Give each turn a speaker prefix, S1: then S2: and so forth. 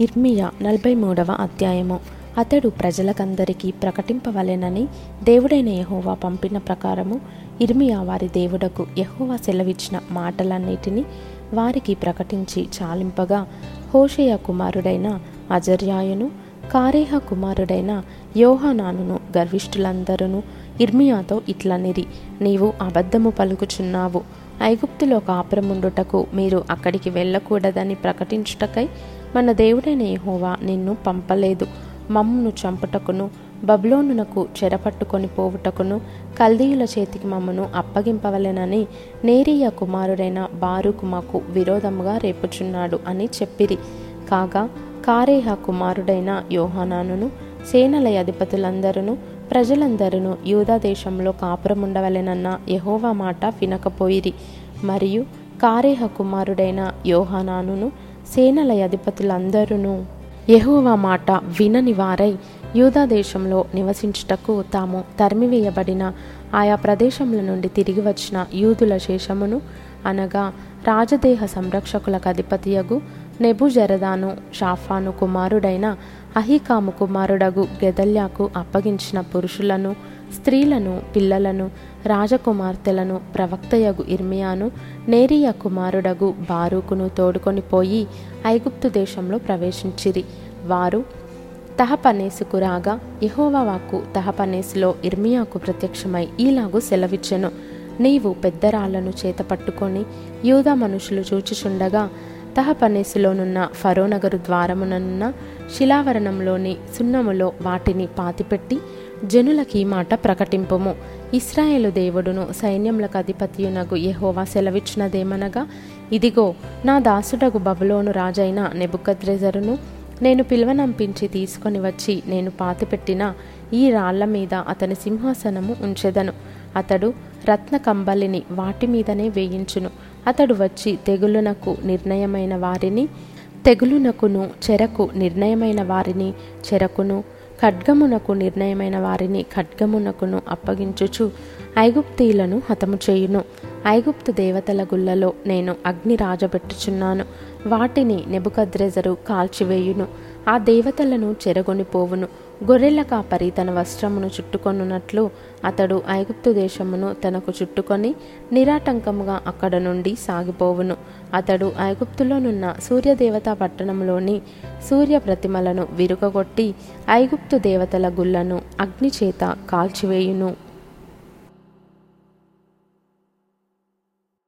S1: ఇర్మియా నలభై మూడవ అధ్యాయము. అతడు ప్రజలకందరికీ ప్రకటింపవలెనని దేవుడైన యహోవా పంపిన ప్రకారము ఇర్మియా వారి దేవుడకు యహోవా సెలవిచ్చిన మాటలన్నిటినీ వారికి ప్రకటించి చాలింపగా హోషయ కుమారుడైన అజర్యాయును కారేహ కుమారుడైన యోహానానును గర్విష్ఠులందరూ ఇర్మియాతో ఇట్లనిరి నీవు అబద్ధము పలుకుచున్నావు. ఐగుప్తులో కాపురముండుటకు మీరు అక్కడికి వెళ్ళకూడదని ప్రకటించుటకై మన దేవుడైన యహోవా నిన్ను పంపలేదు. మమ్మును చంపుటకును బబ్లోనునకు చెరపట్టుకొని పోవుటకును కల్దీయుల చేతికి మమ్మను అప్పగింపవలెనని నేరియా కుమారుడైన బారుకు మాకు విరోధముగా రేపుచున్నాడు అని చెప్పిరి. కాగా కారేహ కుమారుడైన యోహానానును సేనల అధిపతులందరూ ప్రజలందరూ యూదా దేశంలో కాపురముండవలెనన్న యహోవా మాట వినకపోయిరి. మరియు కారేహ కుమారుడైన యోహానానును సేనల అధిపతులందరూ యహోవా మాట వినని వారై యూదా దేశంలో నివసించుటకు తాము తరిమివేయబడిన ఆయా ప్రదేశముల నుండి తిరిగి వచ్చిన యూదుల శేషమును అనగా రాజదేహ సంరక్షకులకు అధిపతియగు నెబుజరదాను షాఫాను కుమారుడైన అహికాము కుమారుడగు గెదల్యాకు అప్పగించిన పురుషులను స్త్రీలను పిల్లలను రాజకుమార్తెలను ప్రవక్తయగు ఇర్మియాను నేరియా కుమారుడగు బారూకును తోడుకొని పోయి ఐగుప్తు దేశంలో ప్రవేశించిరి. వారు తహపనేసుకు రాగా యహోవా తహపనేసులో ఇర్మియాకు ప్రత్యక్షమై ఈలాగు సెలవిచ్చెను. నీవు పెద్దరాళ్ళను చేత పట్టుకొని యూదా మనుషులు చూచిచుండగా తహపనేసులోనున్న ఫరోనగరు ద్వారముననున్న శిలావరణంలోని సున్నములో వాటిని పాతిపెట్టి జనులకి మాట ప్రకటింపుము. ఇస్రాయేలు దేవుడును సైన్యములకు అధిపతియునగు యహోవా సెలవిచ్చినదేమనగా ఇదిగో నా దాసుడగు బబులోను రాజైన నెబుకద్రెజరును నేను పిలువనంపించి తీసుకొని వచ్చి నేను పాతిపెట్టిన ఈ రాళ్ళ మీద అతని సింహాసనము ఉంచెదను. అతడు రత్న కంబలిని వాటి మీదనే వేయించును. అతడు వచ్చి తెగులునకు నిర్ణయమైన వారిని తెగులునకును చెరకు నిర్ణయమైన వారిని చెరకును ఖడ్గమునకు నిర్ణయమైన వారిని ఖడ్గమునకును అప్పగించుచు ఐగుప్తీయులను హతము చేయును. ఐగుప్తు దేవతల గుళ్ళలో నేను అగ్ని రాజబెట్టుచున్నాను. వాటిని నెబుకద్రెజరు కాల్చివేయును. ఆ దేవతలను చెరగొనిపోవును గొర్రెల కాపరి తన వస్త్రమును చుట్టుకొనున్నట్లు అతడు ఐగుప్తు దేశమును తనకు చుట్టుకొని నిరాటంకముగా అక్కడ నుండి సాగిపోవును. అతడు ఐగుప్తులోనున్న సూర్యదేవతా పట్టణంలోని సూర్య ప్రతిమలను విరుగగొట్టి ఐగుప్తు దేవతల గుళ్ళను అగ్నిచేత కాల్చివేయును.